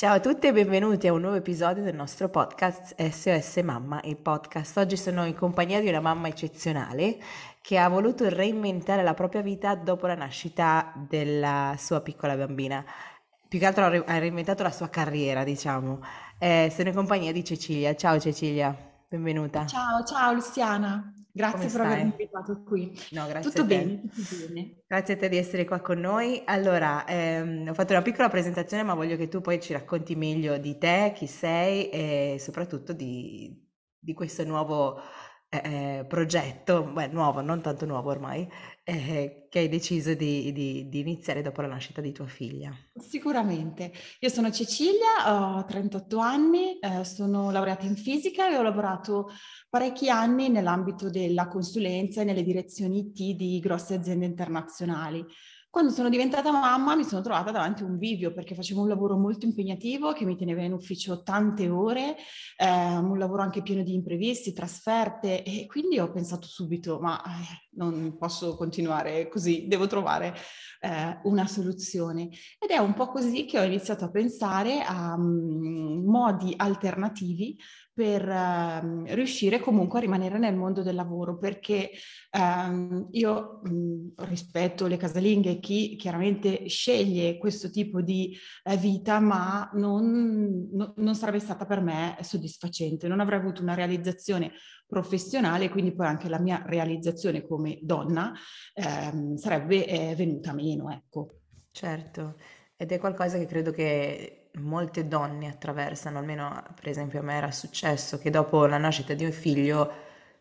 Ciao a tutti e benvenuti a un nuovo episodio del nostro podcast SOS Mamma, il podcast. Oggi sono in compagnia di una mamma eccezionale che ha voluto reinventare la propria vita dopo la nascita della sua piccola bambina. Più che altro ha reinventato la sua carriera, diciamo. Eh, sono in compagnia di Cecilia. Ciao Cecilia, benvenuta. Ciao, ciao Luciana. Grazie per avermi invitato qui. No, grazie tutto a te. Bene, tutto bene. Grazie a te di essere qua con noi. Allora, ehm, ho fatto una piccola presentazione, ma voglio che tu poi ci racconti meglio di te, chi sei e soprattutto di, di questo nuovo eh, progetto, beh, nuovo, non tanto nuovo ormai, eh, che hai deciso di, di, di, iniziare dopo la nascita di tua figlia. Sicuramente. Io sono Cecilia, ho 38 anni, eh, sono laureata in fisica e ho lavorato parecchi anni nell'ambito della consulenza e nelle direzioni IT di grosse aziende internazionali. Quando sono diventata mamma mi sono trovata davanti a un bivio perché facevo un lavoro molto impegnativo che mi teneva in ufficio tante ore, eh, un lavoro anche pieno di imprevisti, trasferte e quindi ho pensato subito ma eh, non posso continuare così, devo trovare eh, una soluzione. Ed è un po' così che ho iniziato a pensare a um, modi alternativi per uh, riuscire comunque a rimanere nel mondo del lavoro, perché uh, io mh, rispetto le casalinghe, chi chiaramente sceglie questo tipo di uh, vita, ma non, no, non sarebbe stata per me soddisfacente, non avrei avuto una realizzazione professionale, quindi poi anche la mia realizzazione come donna ehm, sarebbe eh, venuta meno, ecco. Certo, ed è qualcosa che credo che molte donne attraversano, almeno per esempio a me era successo che dopo la nascita di un figlio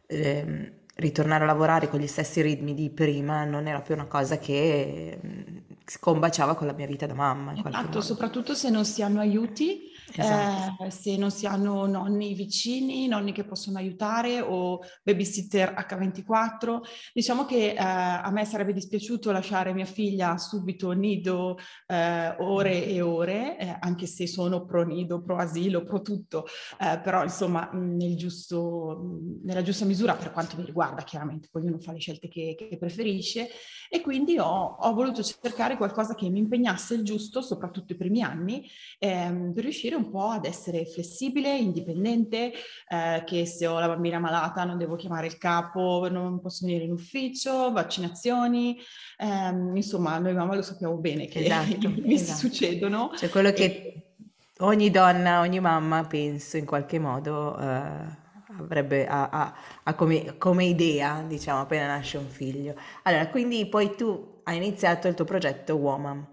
eh, ritornare a lavorare con gli stessi ritmi di prima non era più una cosa che eh, combaciava con la mia vita da mamma. esatto, soprattutto se non si hanno aiuti Esatto. Eh, se non si hanno nonni vicini, nonni che possono aiutare o babysitter H24. Diciamo che eh, a me sarebbe dispiaciuto lasciare mia figlia subito nido eh, ore e ore, eh, anche se sono pro nido, pro asilo, pro tutto, eh, però insomma nel giusto, nella giusta misura per quanto mi riguarda, chiaramente, ognuno fa le scelte che, che preferisce e quindi ho, ho, voluto cercare qualcosa che mi impegnasse il giusto, soprattutto i primi anni, ehm, per riuscire un po' ad essere flessibile, indipendente, eh, che se ho la bambina malata non devo chiamare il capo, non posso venire in ufficio, vaccinazioni, ehm, insomma noi mamma lo sappiamo bene che esatto, mi esatto. succedono. Cioè quello che e... ogni donna, ogni mamma penso in qualche modo... Uh avrebbe a, a, a come, come, idea, diciamo, appena nasce un figlio. Allora, quindi poi tu hai iniziato il tuo progetto Woman.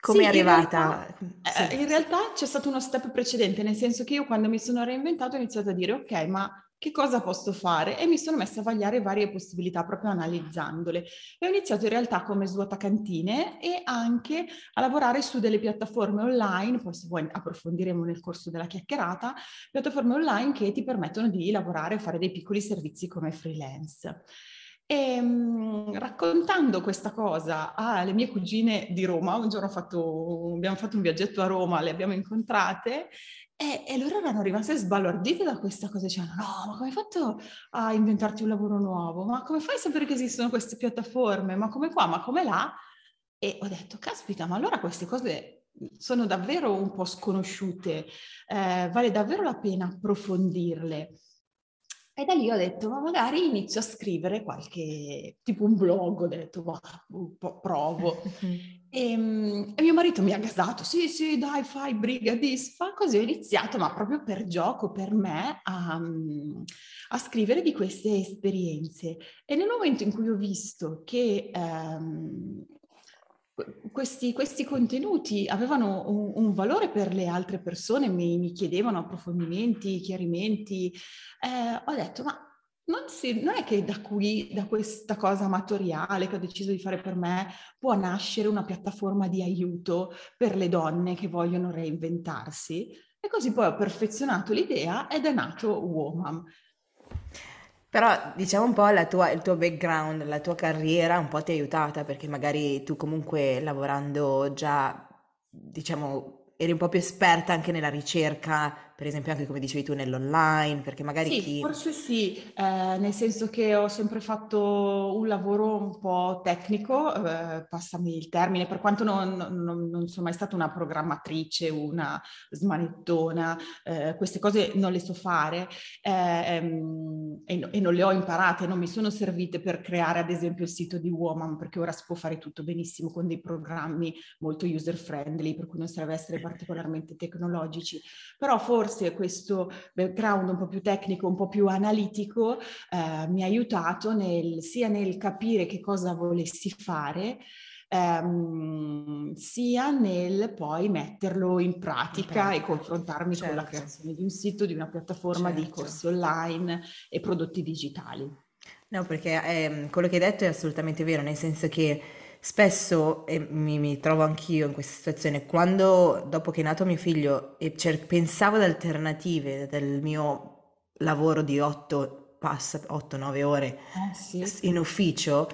Come sì, è arrivata? In realtà, sì. in realtà, c'è stato uno step precedente, nel senso che io quando mi sono reinventato ho iniziato a dire ok, ma che cosa posso fare? E mi sono messa a vagliare varie possibilità, proprio analizzandole. E ho iniziato in realtà come svuotacantine e anche a lavorare su delle piattaforme online, poi se vuoi approfondiremo nel corso della chiacchierata, piattaforme online che ti permettono di lavorare e fare dei piccoli servizi come freelance. E mh, raccontando questa cosa alle mie cugine di Roma, un giorno fatto, abbiamo fatto un viaggetto a Roma, le abbiamo incontrate e, e loro erano rimaste sbalordite da questa cosa, dicevano no, ma come hai fatto a inventarti un lavoro nuovo? Ma come fai a sapere che esistono queste piattaforme? Ma come qua? Ma come là? E ho detto, caspita, ma allora queste cose sono davvero un po' sconosciute, eh, vale davvero la pena approfondirle. E da lì ho detto, ma magari inizio a scrivere qualche, tipo un blog, ho detto, un po' provo. e, ehm, e, mio marito mi ha gasato, sì, sì, dai, fai, briga, disfa. Così ho iniziato, ma proprio per gioco, per me, a, a scrivere di queste esperienze. E nel momento in cui ho visto che... Um, questi, questi, contenuti avevano un, un, valore per le altre persone, mi, mi chiedevano approfondimenti, chiarimenti, eh, ho detto ma non, si, non, è che da qui, da questa cosa amatoriale che ho deciso di fare per me, può nascere una piattaforma di aiuto per le donne che vogliono reinventarsi. E così poi ho perfezionato l'idea ed è nato Woman. Però diciamo un po' tua, il tuo background, la tua carriera un po' ti ha aiutata perché magari tu comunque lavorando già, diciamo, eri un po' più esperta anche nella ricerca per esempio anche come dicevi tu nell'online, perché magari sì, chi... Forse sì, eh, nel senso che ho sempre fatto un lavoro un po' tecnico, eh, passami il termine, per quanto non, non, non, sono mai stata una programmatrice, una smanettona, eh, queste cose non le so fare ehm, e, e, non le ho imparate, non mi sono servite per creare ad esempio il sito di Woman, perché ora si può fare tutto benissimo con dei programmi molto user friendly, per cui non serve essere particolarmente tecnologici, però forse forse questo background un po' più tecnico, un po' più analitico, eh, mi ha aiutato nel, sia nel capire che cosa volessi fare, ehm, sia nel poi metterlo in pratica e confrontarmi certo. con la certo. creazione di un sito, di una piattaforma certo. di corsi online e prodotti digitali. No, perché eh, quello che hai detto è assolutamente vero, nel senso che Spesso, e mi, mi trovo anch'io in questa situazione, quando dopo che è nato mio figlio e cer- pensavo ad alternative del mio lavoro di 8, 9 ore eh, sì. in ufficio,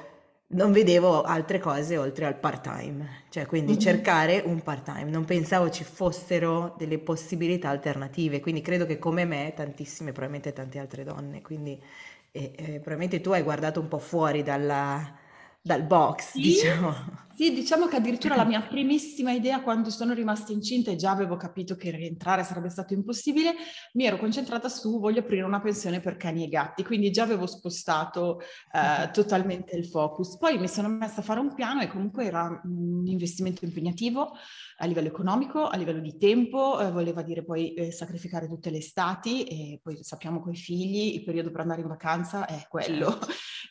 non vedevo altre cose oltre al part-time, cioè quindi mm-hmm. cercare un part-time, non pensavo ci fossero delle possibilità alternative, quindi credo che come me tantissime, probabilmente tante altre donne, quindi e, e, probabilmente tu hai guardato un po' fuori dalla dal box, sì, diciamo. Sì, diciamo che addirittura la mia primissima idea quando sono rimasta incinta e già avevo capito che rientrare sarebbe stato impossibile, mi ero concentrata su voglio aprire una pensione per cani e gatti, quindi già avevo spostato eh, totalmente il focus. Poi mi sono messa a fare un piano e comunque era un investimento impegnativo a livello economico, a livello di tempo, eh, voleva dire poi eh, sacrificare tutte le estati e poi sappiamo con i figli il periodo per andare in vacanza è quello.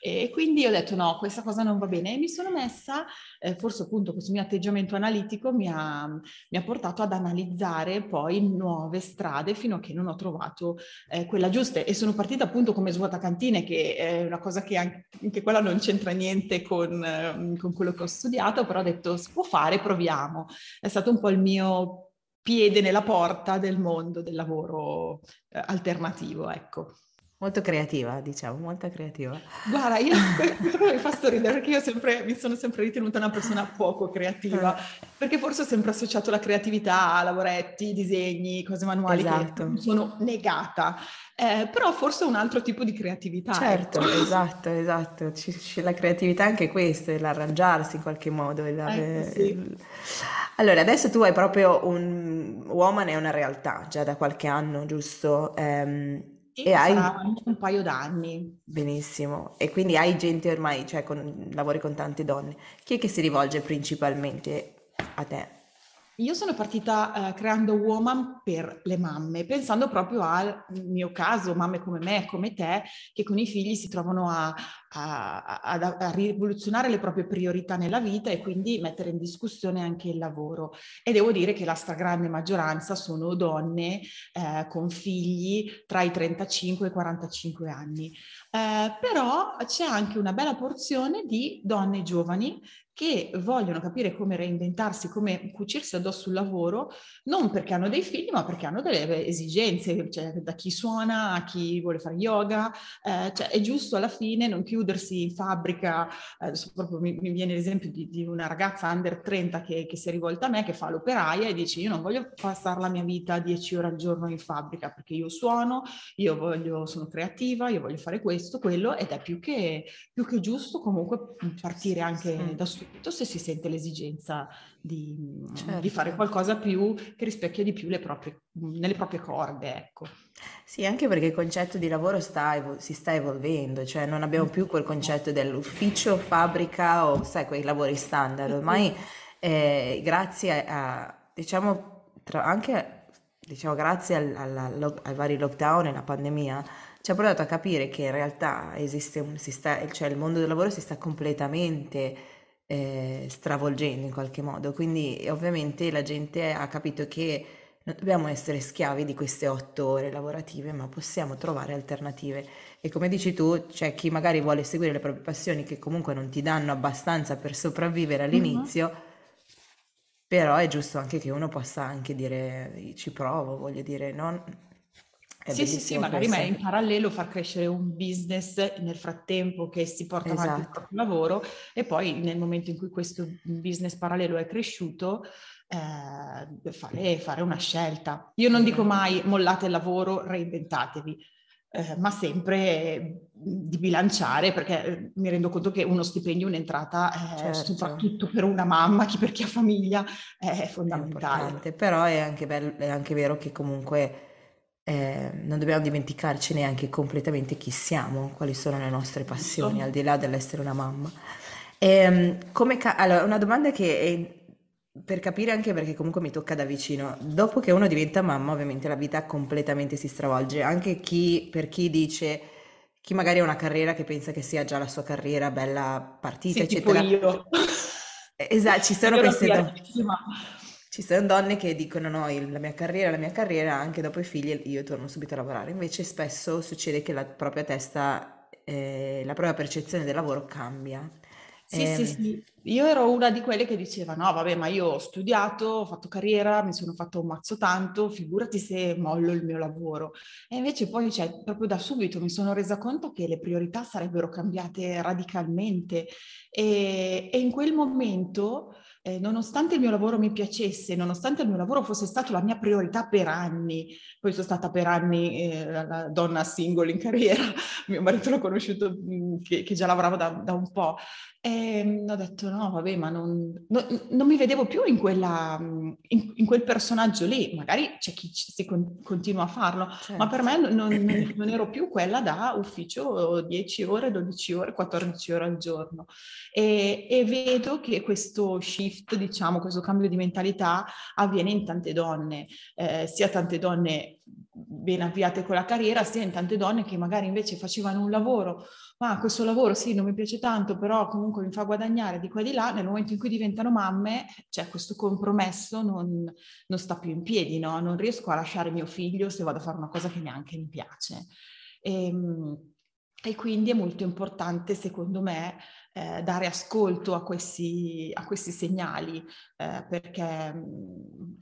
E quindi ho detto no, questa cosa non va bene e mi sono messa eh, forse appunto questo mio atteggiamento analitico mi ha, mi ha, portato ad analizzare poi nuove strade fino a che non ho trovato eh, quella giusta e sono partita appunto come svuotacantine che è una cosa che anche, anche quella non c'entra niente con, eh, con quello che ho studiato, però ho detto si può fare, proviamo. È stato un po' il mio piede nella porta del mondo del lavoro eh, alternativo, ecco. Molto creativa, diciamo, molto creativa. Guarda, io mi fa sorridere perché io sempre, mi sono sempre ritenuta una persona poco creativa, eh. perché forse ho sempre associato la creatività a lavoretti, disegni, cose manuali esatto. che sono negata. Eh, però forse un altro tipo di creatività. Certo, ecco. esatto, esatto. C- c- la creatività è anche questa, l'arrangiarsi in qualche modo. Il, ecco, sì. il... Allora, adesso tu hai proprio un woman è una realtà già da qualche anno, giusto? Um, e hai un paio d'anni. Benissimo. E quindi hai gente ormai, cioè con, lavori con tante donne. Chi è che si rivolge principalmente a te? Io sono partita uh, creando Woman per le mamme, pensando proprio al mio caso, mamme come me, come te, che con i figli si trovano a, a, a, a, rivoluzionare le proprie priorità nella vita e quindi mettere in discussione anche il lavoro. E devo dire che la stragrande maggioranza sono donne eh, con figli tra i 35 e i 45 anni. Eh, però c'è anche una bella porzione di donne giovani che vogliono capire come reinventarsi, come cucirsi addosso il lavoro, non perché hanno dei figli, ma perché hanno delle esigenze, cioè da chi suona a chi vuole fare yoga, eh, cioè è giusto alla fine non chiudersi in fabbrica, eh, adesso proprio mi, mi viene l'esempio di, di, una ragazza under 30 che, che, si è rivolta a me, che fa l'operaia e dice io non voglio passare la mia vita 10 ore al giorno in fabbrica perché io suono, io voglio, sono creativa, io voglio fare questo, quello ed è più che, più che giusto comunque partire anche da su subito se si sente l'esigenza di, certo. di fare qualcosa più che rispecchia di più le proprie, nelle proprie corde, ecco. Sì, anche perché il concetto di lavoro sta, si sta evolvendo, cioè non abbiamo più quel concetto dell'ufficio, fabbrica o sai, quei lavori standard. Ormai eh, grazie a, diciamo, tra, anche diciamo, grazie al, al, ai vari lockdown e alla pandemia, ci ha portato a capire che in realtà esiste un, si sta, cioè il mondo del lavoro si sta completamente eh, stravolgendo in qualche modo. Quindi ovviamente la gente ha capito che non dobbiamo essere schiavi di queste otto ore lavorative, ma possiamo trovare alternative. E come dici tu, c'è chi magari vuole seguire le proprie passioni che comunque non ti danno abbastanza per sopravvivere all'inizio, mm-hmm. però è giusto anche che uno possa anche dire ci provo, voglio dire, non è sì, sì, sì, magari ma in parallelo far crescere un business nel frattempo che si porta esatto. avanti il esatto. proprio lavoro e poi nel momento in cui questo business parallelo è cresciuto eh, fare, fare, una scelta. Io non dico mai mollate il lavoro, reinventatevi, eh, ma sempre di bilanciare perché eh, mi rendo conto che uno stipendio, un'entrata, eh, certo. soprattutto per una mamma, chi per chi ha famiglia, è fondamentale. È però è anche, bello, è anche vero che comunque eh, non dobbiamo dimenticarci neanche completamente chi siamo, quali sono le nostre passioni, al di là dell'essere una mamma. E, ehm, come ca- allora, una domanda che è per capire anche perché comunque mi tocca da vicino. Dopo che uno diventa mamma, ovviamente la vita completamente si stravolge. Anche chi, per chi dice, chi magari ha una carriera che pensa che sia già la sua carriera bella partita, sì, eccetera. Esatto, ci sono queste donne. Ci sono donne che dicono no, la mia carriera, la mia carriera, anche dopo i figli io torno subito a lavorare. Invece spesso succede che la propria testa, eh, la propria percezione del lavoro cambia. Sì, eh, sì, ehm, sì. Io ero una di quelle che diceva no, vabbè, ma io ho studiato, ho fatto carriera, mi sono fatto un mazzo tanto, figurati se mollo il mio lavoro. E invece poi, cioè, proprio da subito mi sono resa conto che le priorità sarebbero cambiate radicalmente e, e in quel momento eh, nonostante il mio lavoro mi piacesse, nonostante il mio lavoro fosse stato la mia priorità per anni, poi sono stata per anni eh, la donna single in carriera, mio marito l'ho conosciuto mm, che, che già lavorava da, da, un po', e ho detto no, vabbè, ma non, no, non mi vedevo più in, quella, mm, in, in, quel personaggio lì, magari c'è chi si con, continua a farlo, certo. ma per me non, non, non, ero più quella da ufficio 10 ore, 12 ore, 14 ore al giorno. E, e vedo che questo shift, diciamo, questo cambio di mentalità avviene in tante donne, eh, sia tante donne ben avviate con la carriera, sia in tante donne che magari invece facevano un lavoro ma questo lavoro sì, non mi piace tanto, però comunque mi fa guadagnare di qua e di là, nel momento in cui diventano mamme, cioè questo compromesso non, non sta più in piedi, no? Non riesco a lasciare mio figlio se vado a fare una cosa che neanche mi piace. Ehm, e quindi è molto importante, secondo me, eh, dare ascolto a questi, a questi segnali, eh, perché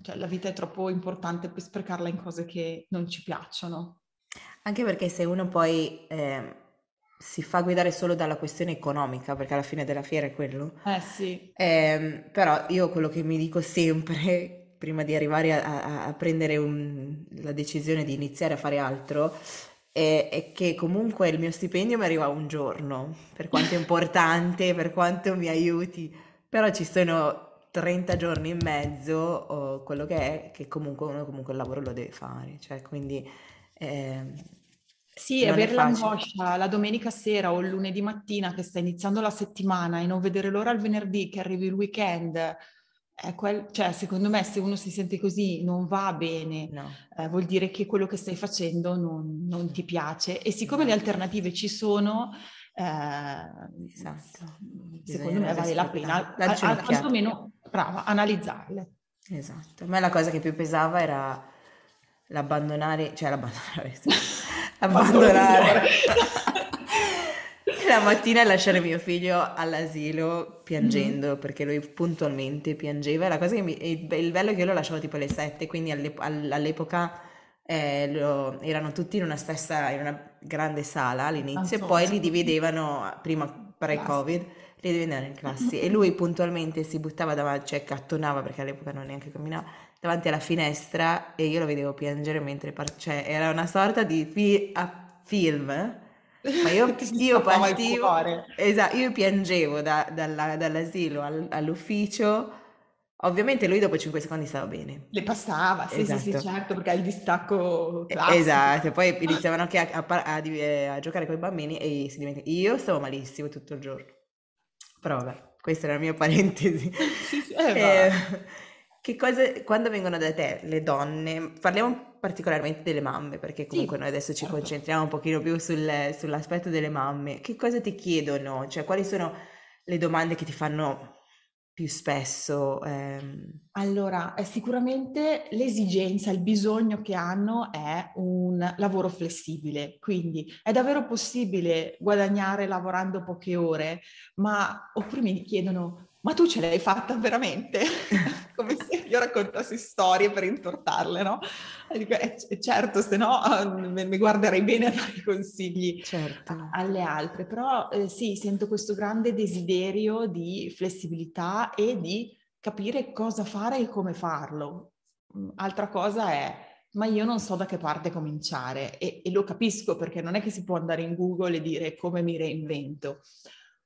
cioè, la vita è troppo importante per sprecarla in cose che non ci piacciono. Anche perché se uno poi eh, si fa guidare solo dalla questione economica, perché alla fine della fiera è quello. Eh sì. Eh, però io quello che mi dico sempre, prima di arrivare a, a, a prendere un, la decisione di iniziare a fare altro, è, che comunque il mio stipendio mi arriva un giorno, per quanto è importante, per quanto mi aiuti, però ci sono 30 giorni in mezzo, o quello che è, che comunque uno comunque il lavoro lo deve fare, cioè quindi... Eh, sì, avere l'angoscia la domenica sera o il lunedì mattina che sta iniziando la settimana e non vedere l'ora il venerdì che arrivi il weekend, quel, cioè, secondo me se uno si sente così non va bene, no. eh, vuol dire che quello che stai facendo non, non ti piace. E siccome le alternative ci sono, eh, esatto. secondo me vale la pena, a, a, quantomeno, brava, analizzarle. Esatto, a me la cosa che più pesava era l'abbandonare, cioè l'abbandonare, abbandonare la mattina e lasciare mio figlio all'asilo piangendo mm. perché lui puntualmente piangeva. La cosa che mi, il, bello è che io lo lasciavo tipo alle 7, quindi all'ep- all'epoca eh, lo, erano tutti in una stessa, in una grande sala all'inizio e poi li dividevano prima pre-covid li dividevano in classi e lui puntualmente si buttava davanti, cioè cattonava perché all'epoca non neanche camminava davanti alla finestra e io lo vedevo piangere mentre par- cioè era una sorta di fi- film ma io, io partivo esatto, io piangevo da, dalla, dall'asilo al, all'ufficio Ovviamente lui dopo 5 secondi stava bene. Le passava, sì, esatto. sì, sì, esatto. certo, perché ha il distacco classico. Esatto, poi iniziavano anche a, a, a, a giocare con i bambini e si dimentica. Io stavo malissimo tutto il giorno. Però vabbè, questa è la mia parentesi. sì, sì, eh, eh, che cosa, quando vengono da te le donne, parliamo particolarmente delle mamme, perché comunque sì, noi adesso ci certo. concentriamo un pochino più sul, sull'aspetto delle mamme, che cosa ti chiedono? Cioè, quali sono le domande che ti fanno più spesso? Ehm... Allora, sicuramente l'esigenza, il bisogno che hanno è un lavoro flessibile, quindi è davvero possibile guadagnare lavorando poche ore, ma oppure mi chiedono ma tu ce l'hai fatta veramente? Come se io raccontassi storie per intortarle, no? E dico, eh, certo, se no uh, mi guarderei bene a dare consigli certo. alle altre, però eh, sì, sento questo grande desiderio di flessibilità e di capire cosa fare e come farlo. Mm, altra cosa è ma io non so da che parte cominciare e, e, lo capisco perché non è che si può andare in Google e dire come mi reinvento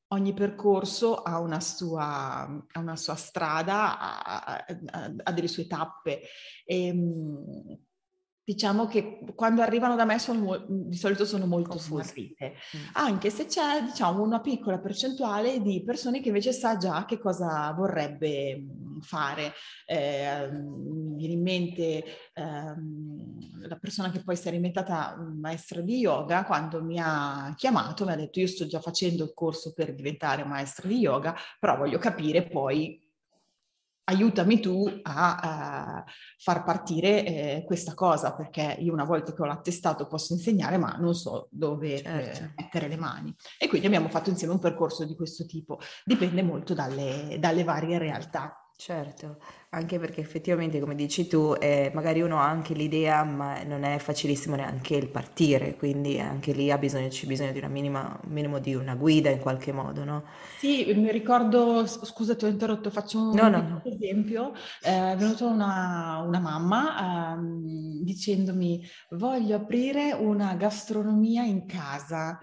ogni percorso ha una sua, ha una sua strada, ha, ha, ha, delle sue tappe. E, ehm, diciamo che quando arrivano da me sono, di solito sono molto smarrite, mm. anche se c'è diciamo, una piccola percentuale di persone che invece sa già che cosa vorrebbe mm, fare. Eh, mi viene in mente ehm, la persona che poi si è diventata maestra di yoga, quando mi ha chiamato mi ha detto io sto già facendo il corso per diventare maestra di yoga, però voglio capire poi aiutami tu a, uh, far partire eh, questa cosa, perché io una volta che ho l'attestato posso insegnare, ma non so dove eh, certo. eh, mettere le mani. E quindi abbiamo fatto insieme un percorso di questo tipo. Dipende molto dalle, dalle varie realtà. Certo, anche perché effettivamente, come dici tu, eh, magari uno ha anche l'idea, ma non è facilissimo neanche il partire, quindi anche lì ha bisogno, c'è bisogno di una minima, un minimo di una guida in qualche modo, no? Sì, mi ricordo, scusa ti ho interrotto, faccio un no, no, esempio, eh, è venuta una, una mamma ehm, dicendomi voglio aprire una gastronomia in casa.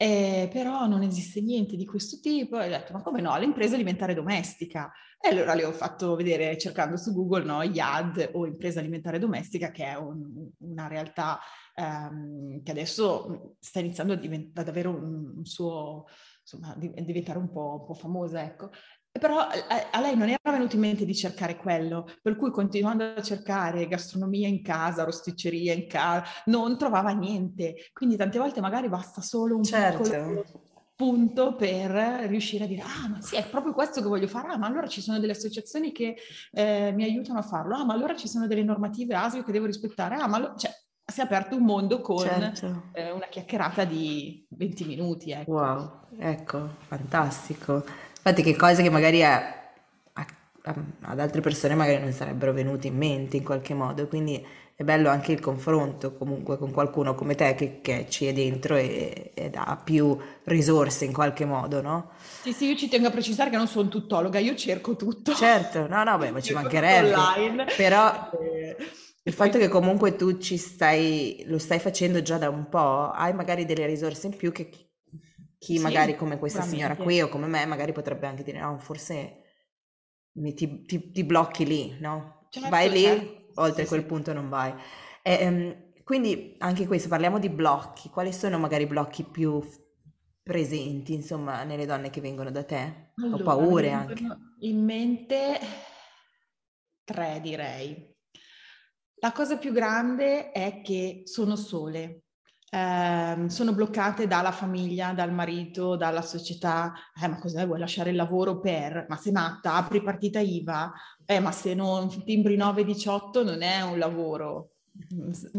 Eh, però non esiste niente di questo tipo. E ho detto, ma come no, l'impresa alimentare domestica. E allora le ho fatto vedere, cercando su Google, no, YAD o impresa alimentare domestica, che è un, una realtà ehm, che adesso sta iniziando a diventare davvero un, un suo, insomma, a diventare un po', un po' famosa, ecco. Però a, a lei non era venuto in mente di cercare quello, per cui continuando a cercare gastronomia in casa, rosticceria in casa, non trovava niente. Quindi tante volte magari basta solo un certo. piccolo punto per riuscire a dire ah ma sì è proprio questo che voglio fare, ah ma allora ci sono delle associazioni che eh, mi aiutano a farlo, ah ma allora ci sono delle normative ASIO che devo rispettare, ah ma lo... cioè si è aperto un mondo con certo. eh, una chiacchierata di 20 minuti. Ecco. Wow, ecco, fantastico. Infatti che cose che magari a, a, ad altre persone magari non sarebbero venute in mente in qualche modo, quindi è bello anche il confronto comunque con qualcuno come te che, che ci è dentro e, ed ha più risorse in qualche modo, no? Sì, sì, io ci tengo a precisare che non sono tuttologa, io cerco tutto. Certo, no, no, beh, ma ci mancherebbe. Online. Però eh, il fatto che comunque tu ci stai, lo stai facendo già da un po', hai magari delle risorse in più che chi, chi sì, magari come questa signora qui o come me magari potrebbe anche dire no, forse ti, ti, ti blocchi lì, no? Certo, Vai lì, certo oltre sì, quel sì. punto non vai. E, um, quindi anche questo, parliamo di blocchi, quali sono magari i blocchi più presenti, insomma, nelle donne che vengono da te? Allora, o paure anche? In mente tre direi. La cosa più grande è che sono sole, eh, sono bloccate dalla famiglia, dal marito, dalla società. Eh, ma cos'è? Vuoi lasciare il lavoro per? Ma sei matta? Apri partita IVA? Eh, ma se non timbri 9-18 non è un lavoro.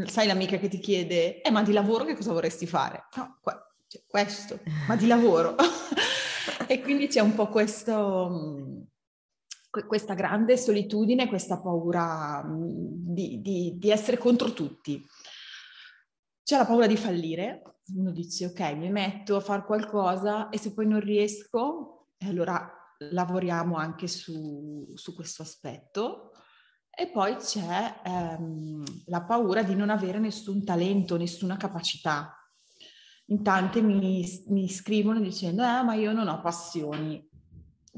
Sai l'amica che ti chiede, eh, ma di lavoro che cosa vorresti fare? No, cioè, questo, ma di lavoro. e quindi c'è un po' questo questa grande solitudine, questa paura di, di, di, essere contro tutti. C'è la paura di fallire, uno dice ok, mi metto a fare qualcosa e se poi non riesco, allora lavoriamo anche su, su questo aspetto. E poi c'è ehm, la paura di non avere nessun talento, nessuna capacità. In tante mi, mi scrivono dicendo, eh, ma io non ho passioni.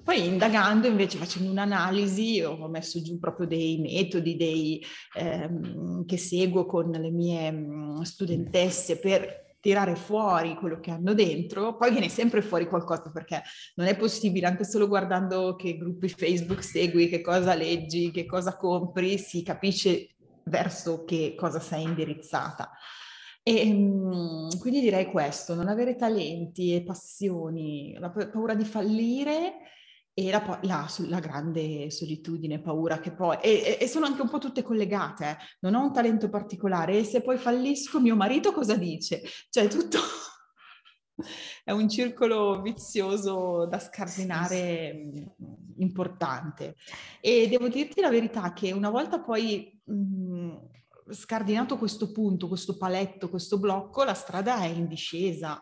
Poi indagando invece, facendo un'analisi, ho messo giù proprio dei metodi dei, ehm, che seguo con le mie mm, studentesse per tirare fuori quello che hanno dentro, poi viene sempre fuori qualcosa perché non è possibile anche solo guardando che gruppi Facebook segui, che cosa leggi, che cosa compri, si capisce verso che cosa sei indirizzata. E ehm, quindi direi questo, non avere talenti e passioni, la paura di fallire e la, la, la, grande solitudine, paura che poi, e, e, sono anche un po' tutte collegate, eh. non ho un talento particolare e se poi fallisco mio marito cosa dice? Cioè tutto è un circolo vizioso da scardinare mm, importante. E devo dirti la verità che una volta poi mh, mm, scardinato questo punto, questo paletto, questo blocco, la strada è in discesa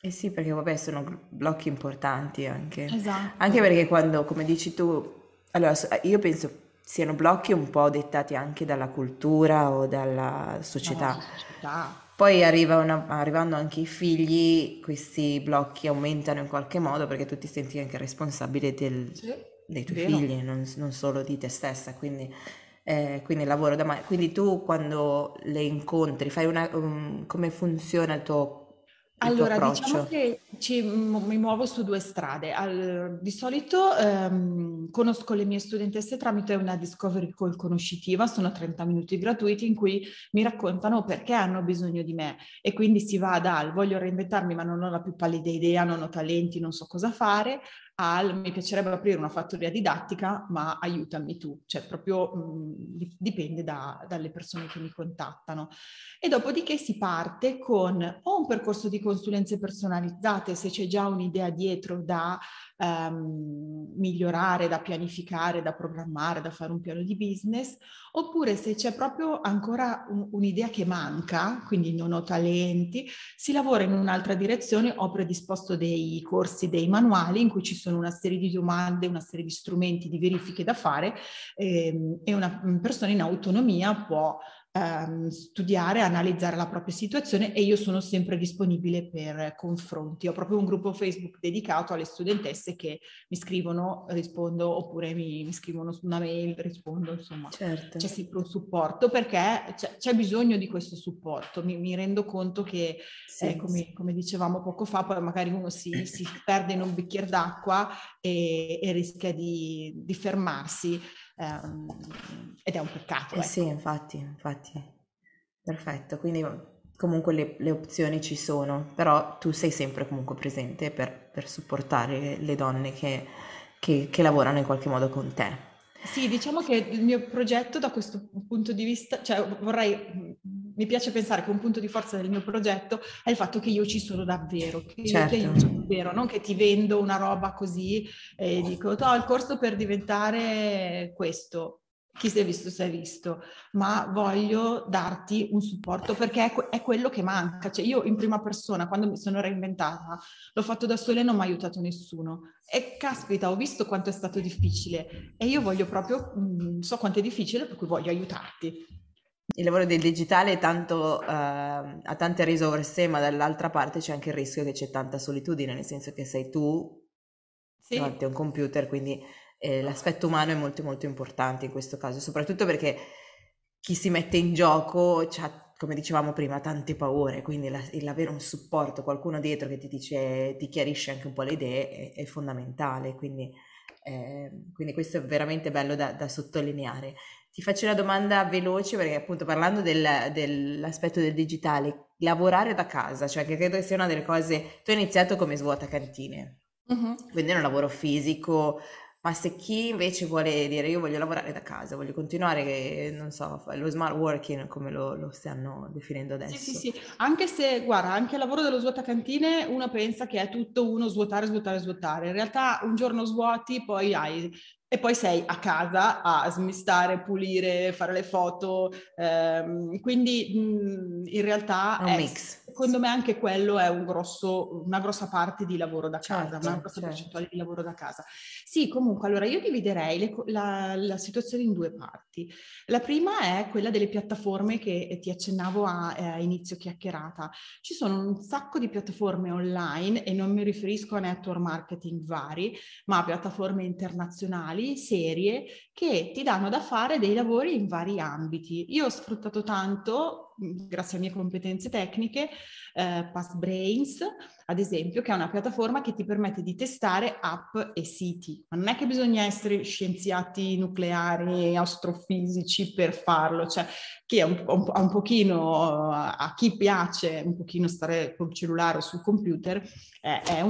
Eh sì, perché vabbè sono blocchi importanti anche. Esatto. Anche perché quando, come dici tu, allora io penso siano blocchi un po' dettati anche dalla cultura o dalla società. società. Poi arriva una- arrivando anche i figli, questi blocchi aumentano in qualche modo perché tu ti senti anche responsabile del- Sì, dei tuoi vero. figli, non, non solo di te stessa. Quindi eh, quindi lavoro da mai. Quindi tu quando le incontri, fai una, um, come funziona il tuo Allora, diciamo che ci- mi muovo su due strade. Al- di solito ehm, conosco le mie studentesse tramite una discovery call conoscitiva, sono 30 minuti gratuiti in cui mi raccontano perché hanno bisogno di me e quindi si va dal voglio reinventarmi ma non ho la più pallida idea, non ho talenti, non so cosa fare, al mi piacerebbe aprire una fattoria didattica, ma aiutami tu, cioè proprio mh, dipende da, dalle persone che mi contattano. E dopodiché si parte con o un percorso di consulenze personalizzate, se c'è già un'idea dietro da um, migliorare, da pianificare, da programmare, da fare un piano di business, oppure se c'è proprio ancora un, un'idea che manca, quindi non ho talenti, si lavora in un'altra direzione, ho predisposto dei corsi, dei manuali in cui ci sono una serie di domande, una serie di strumenti, di verifiche da fare ehm, e una persona in autonomia può ehm, studiare, analizzare la propria situazione e io sono sempre disponibile per confronti. Ho proprio un gruppo Facebook dedicato alle studentesse che mi scrivono, rispondo, oppure mi, mi scrivono su una mail, rispondo, insomma. Certo. C'è sempre un supporto perché c'è, c'è bisogno di questo supporto. Mi, mi rendo conto che, sì, eh, come, sì. come, dicevamo poco fa, poi magari uno si, si perde in un bicchiere d'acqua e, e rischia di, di fermarsi um, ed è un peccato. Eh ecco. sì, infatti, infatti. Perfetto, quindi comunque le, le, opzioni ci sono, però tu sei sempre comunque presente per, per supportare le donne che, che, che lavorano in qualche modo con te. Sì, diciamo che il mio progetto da questo punto di vista, cioè vorrei, mi piace pensare che un punto di forza del mio progetto è il fatto che io ci sono davvero, che certo. io ti aiuto davvero, non che ti vendo una roba così e dico, oh, il corso per diventare questo, chi si è visto si è visto, ma voglio darti un supporto perché è, que- è, quello che manca. Cioè io in prima persona, quando mi sono reinventata, l'ho fatto da sola e non mi ha aiutato nessuno. E caspita, ho visto quanto è stato difficile e io voglio proprio, mh, so quanto è difficile, per cui voglio aiutarti. Il lavoro del digitale tanto, uh, ha tante risorse, ma dall'altra parte c'è anche il rischio che c'è tanta solitudine, nel senso che sei tu sì. davanti a un computer, quindi eh, l'aspetto umano è molto molto importante in questo caso, soprattutto perché chi si mette in gioco ha, come dicevamo prima, tante paure, quindi la, l'avere un supporto, qualcuno dietro che ti dice, ti chiarisce anche un po' le idee è, è fondamentale, quindi, eh, quindi, questo è veramente bello da, da, sottolineare. Ti faccio una domanda veloce perché appunto parlando del, dell'aspetto del digitale, lavorare da casa, cioè che credo che sia una delle cose, tu hai iniziato come svuota cantine, uh-huh. quindi è un lavoro fisico, ma se chi invece vuole dire io voglio lavorare da casa, voglio continuare, non so, lo smart working come lo, lo stanno definendo adesso. Sì, sì, sì, anche se, guarda, anche il lavoro dello svuotacantine uno pensa che è tutto uno svuotare, svuotare, svuotare. In realtà un giorno svuoti, poi hai e poi sei a casa a smistare, pulire, fare le foto, ehm, quindi mh, in realtà è un mix. Secondo me anche quello è un grosso, una grossa parte di lavoro da casa, certo, una grossa certo. percentuale di lavoro da casa. Sì, comunque, allora io dividerei le, la, la, situazione in due parti. La prima è quella delle piattaforme che ti accennavo a, eh, a inizio chiacchierata. Ci sono un sacco di piattaforme online e non mi riferisco a network marketing vari, ma a piattaforme internazionali serie che ti danno da fare dei lavori in vari ambiti. Io ho sfruttato tanto grazie alle mie competenze tecniche, eh, Past Brains, ad esempio, che è una piattaforma che ti permette di testare app e siti. Ma non è che bisogna essere scienziati nucleari, astrofisici per farlo, cioè che un, un, un pochino a chi piace un pochino stare col cellulare o sul computer eh, è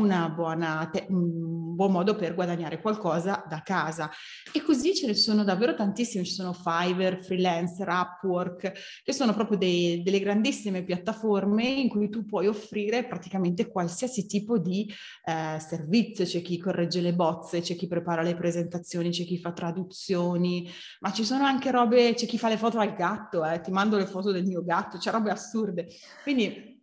te- un buon modo per guadagnare qualcosa da casa. E così ce ne sono davvero tantissime, ci sono Fiverr, Freelancer, Upwork, che sono proprio dei, delle grandissime piattaforme in cui tu puoi offrire praticamente qualsiasi tipo di eh, servizio, c'è chi corregge le bozze, c'è chi prepara le presentazioni, c'è chi fa traduzioni, ma ci sono anche robe, c'è chi fa le foto al gatto, eh, ti mando le foto del mio gatto, c'è robe assurde. Quindi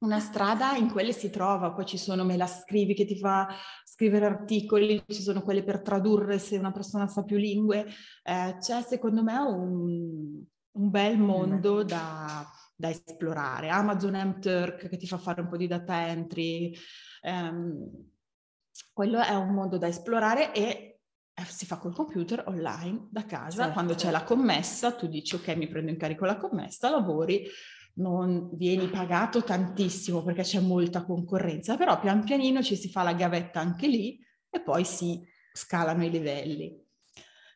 una strada in quelle si trova, poi ci sono me la scrivi che ti fa scrivere articoli, ci sono quelle per tradurre se una persona sa più lingue, eh, c'è secondo me un, un bel mondo da, da, esplorare. Amazon M-Turk che ti fa fare un po' di data entry, ehm, quello è un mondo da esplorare e eh, si fa col computer online da casa, certo. quando c'è la commessa tu dici ok mi prendo in carico la commessa, lavori non vieni pagato tantissimo perché c'è molta concorrenza, però pian pianino ci si fa la gavetta anche lì e poi si scalano i livelli.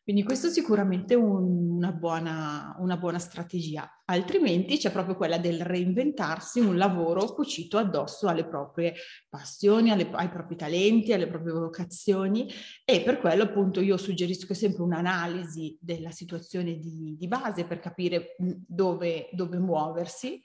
Quindi questo è sicuramente un, una, buona, una, buona, strategia. Altrimenti c'è proprio quella del reinventarsi un lavoro cucito addosso alle proprie passioni, alle, ai propri talenti, alle proprie vocazioni e per quello appunto io suggerisco sempre un'analisi della situazione di, di base per capire dove, dove muoversi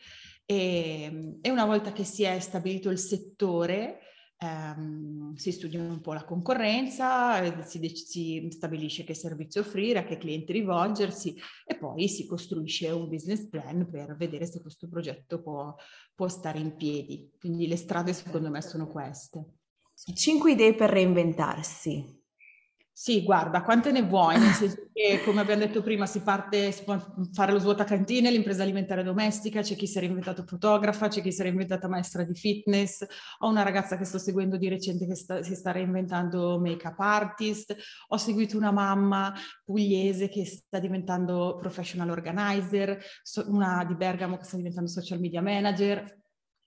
e, e una volta che si è stabilito il settore ehm, si studia un po' la concorrenza, eh, si, si, stabilisce che servizio offrire, a che clienti rivolgersi e poi si costruisce un business plan per vedere se questo progetto può, può stare in piedi. Quindi le strade secondo me sono queste. Cinque idee per reinventarsi. Sì, guarda, quante ne vuoi? Nel senso che, come abbiamo detto prima, si parte, può fare lo svuotacantine, l'impresa alimentare domestica, c'è chi si è reinventato fotografa, c'è chi si è reinventata maestra di fitness, ho una ragazza che sto seguendo di recente che sta, si sta reinventando make-up artist, ho seguito una mamma pugliese che sta diventando professional organizer, una di Bergamo che sta diventando social media manager,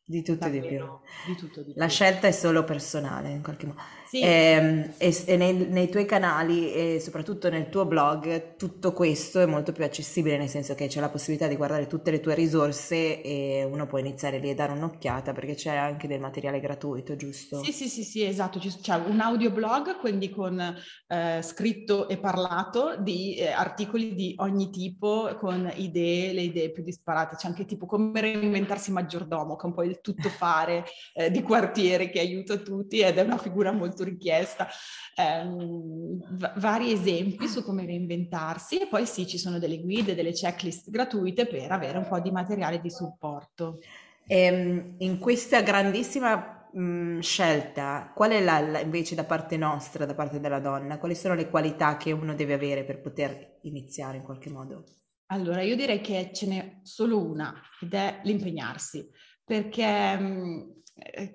di tutto e di più. Di tutto di La più. scelta è solo personale in qualche modo. Sì. E, ehm, e, e nei, nei, tuoi canali e soprattutto nel tuo blog tutto questo è molto più accessibile, nel senso che c'è la possibilità di guardare tutte le tue risorse e uno può iniziare lì a dare un'occhiata perché c'è anche del materiale gratuito, giusto? Sì, sì, sì, sì esatto. C'è un audioblog, quindi con eh, scritto e parlato di eh, articoli di ogni tipo, con idee, le idee più disparate. C'è anche tipo come reinventarsi maggiordomo, che è un po' il tuttofare eh, di quartiere che aiuta tutti ed è una figura molto molto richiesta, ehm, v- vari esempi su come reinventarsi e poi sì, ci sono delle guide, delle checklist gratuite per avere un po' di materiale di supporto. E, ehm, in questa grandissima mh, scelta, qual è la, la, invece da parte nostra, da parte della donna, quali sono le qualità che uno deve avere per poter iniziare in qualche modo? Allora, io direi che ce n'è solo una ed è l'impegnarsi, perché mh, eh,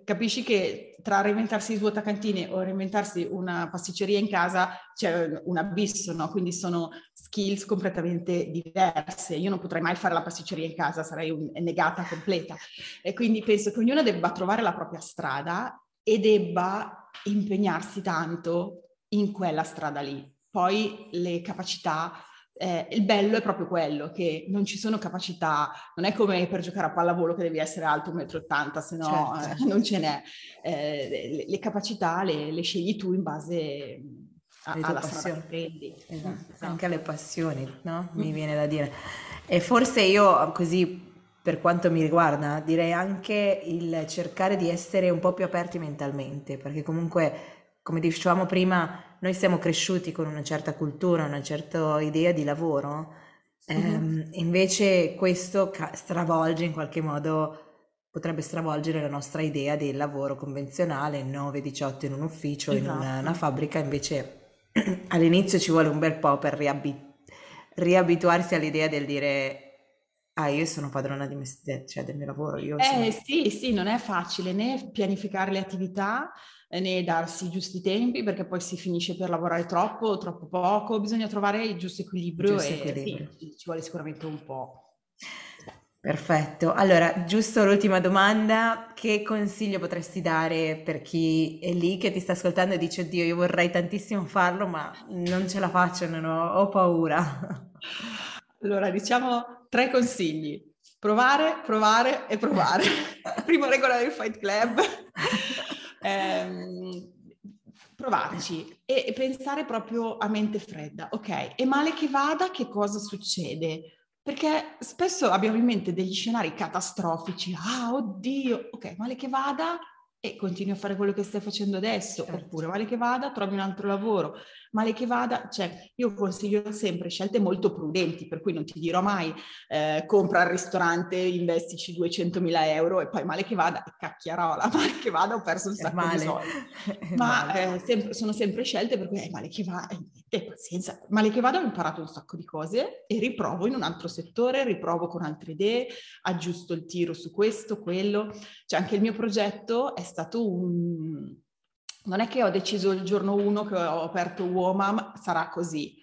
capisci che tra reinventarsi svuotacantine o reinventarsi una pasticceria in casa c'è un abisso, no? Quindi sono skills completamente diverse. Io non potrei mai fare la pasticceria in casa, sarei un, negata completa. E quindi penso che ognuno debba trovare la propria strada e debba impegnarsi tanto in quella strada lì. Poi le capacità eh, il bello è proprio quello, che non ci sono capacità, non è come per giocare a pallavolo che devi essere alto 1,80 m, se no certo. eh, non ce n'è. Eh, le, le, capacità le, le, scegli tu in base a, alla che prendi. Esatto. esatto. Anche alle passioni, no? Mi viene da dire. E forse io così per quanto mi riguarda, direi anche il cercare di essere un po' più aperti mentalmente, perché comunque come dicevamo prima, noi siamo cresciuti con una certa cultura, una certa idea di lavoro, mm-hmm. invece questo stravolge in qualche modo, potrebbe stravolgere la nostra idea del lavoro convenzionale, 9-18 in un ufficio, esatto. in una, una, esatto. fabbrica, invece all'inizio ci vuole un bel po' per riabi- riabituarsi all'idea del dire Ah, io sono padrona di me cioè del mio lavoro. Io eh sono... sì, sì, non è facile né pianificare le attività né darsi i giusti tempi perché poi si finisce per lavorare troppo o troppo poco, bisogna trovare il giusto equilibrio, il giusto e equilibrio. Sì, ci vuole sicuramente un po'. Perfetto. Allora, giusto l'ultima domanda, che consiglio potresti dare per chi è lì che ti sta ascoltando e dice, Dio, io vorrei tantissimo farlo, ma non ce la faccio, non ho, ho paura. Allora, diciamo tre consigli. Provare, provare e provare. Prima regola del Fight Club. eh, provarci e pensare proprio a mente fredda. Ok, e male che vada, che cosa succede? Perché spesso abbiamo in mente degli scenari catastrofici, ah oddio, ok, male che vada e continui a fare quello che stai facendo adesso, certo. oppure male che vada, trovi un altro lavoro, male che vada, cioè io consiglio sempre scelte molto prudenti, per cui non ti dirò mai eh, compra al ristorante, investici 200.000 euro e poi male che vada, cacchiarola, male che vada ho perso un sacco di soldi. Ma eh, sempre, sono sempre scelte per cui eh, male che vada, eh, pazienza, male che vada ho imparato un sacco di cose e riprovo in un altro settore, riprovo con altre idee, aggiusto il tiro su questo, quello, cioè anche il mio progetto è stato un non è che ho deciso il giorno uno che ho aperto Woman, sarà così.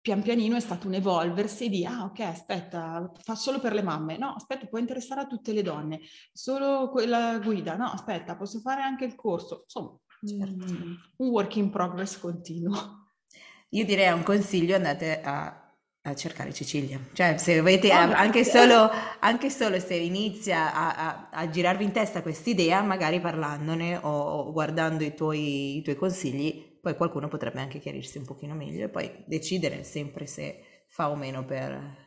Pian pianino è stato un evolversi di, ah ok, aspetta, fa solo per le mamme, no, aspetta, può interessare a tutte le donne, solo quella guida, no, aspetta, posso fare anche il corso, insomma, certo. un work in progress continuo. Io direi un consiglio, andate a a cercare Cecilia. Cioè, se avete oh, anche, solo, anche, solo, se inizia a, a, a girarvi in testa quest'idea, magari parlandone o, o guardando i tuoi, i tuoi, consigli, poi qualcuno potrebbe anche chiarirsi un pochino meglio e poi decidere sempre se fa o meno per...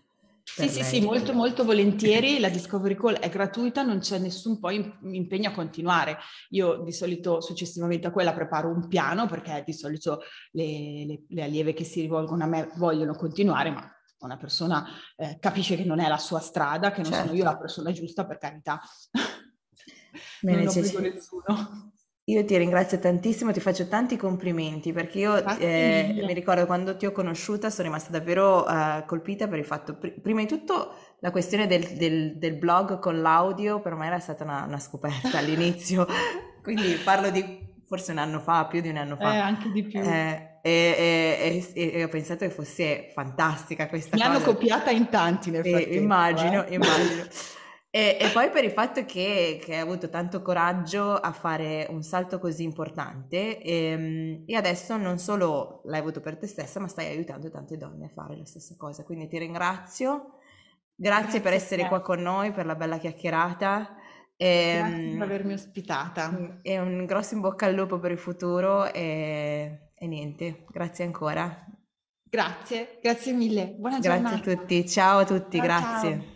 Sì, sì, sì, molto molto volentieri, la Discovery Call è gratuita, non c'è nessun poi impegno a continuare. Io di solito successivamente a quella preparo un piano perché di solito le, le, le allieve che si rivolgono a me vogliono continuare, ma una persona eh, capisce che non è la sua strada, che non certo. sono io la persona giusta, per carità. Bene, non obbligo nessuno. Io ti ringrazio tantissimo, ti faccio tanti complimenti perché io eh, mi ricordo quando ti ho conosciuta sono rimasta davvero uh, colpita per il fatto, pr- prima di tutto la questione del, del, del, blog con l'audio per me era stata una, una scoperta all'inizio, quindi parlo di forse un anno fa, più di un anno fa. Eh, anche di più. Eh, e, e, e, ho pensato che fosse fantastica questa Mi cosa. Mi hanno copiata in tanti nel frattempo. immagino, eh. immagino. E, e, poi per il fatto che, che, hai avuto tanto coraggio a fare un salto così importante e, ehm, e, adesso non solo l'hai avuto per te stessa, ma stai aiutando tante donne a fare la stessa cosa. Quindi ti ringrazio, grazie, grazie per essere qua con noi, per la bella chiacchierata. E, grazie per avermi ospitata. E un grosso in bocca al lupo per il futuro e, e niente, grazie ancora. Grazie, grazie mille. Buona grazie giornata. Grazie a tutti, ciao a tutti, ciao, grazie. Ciao.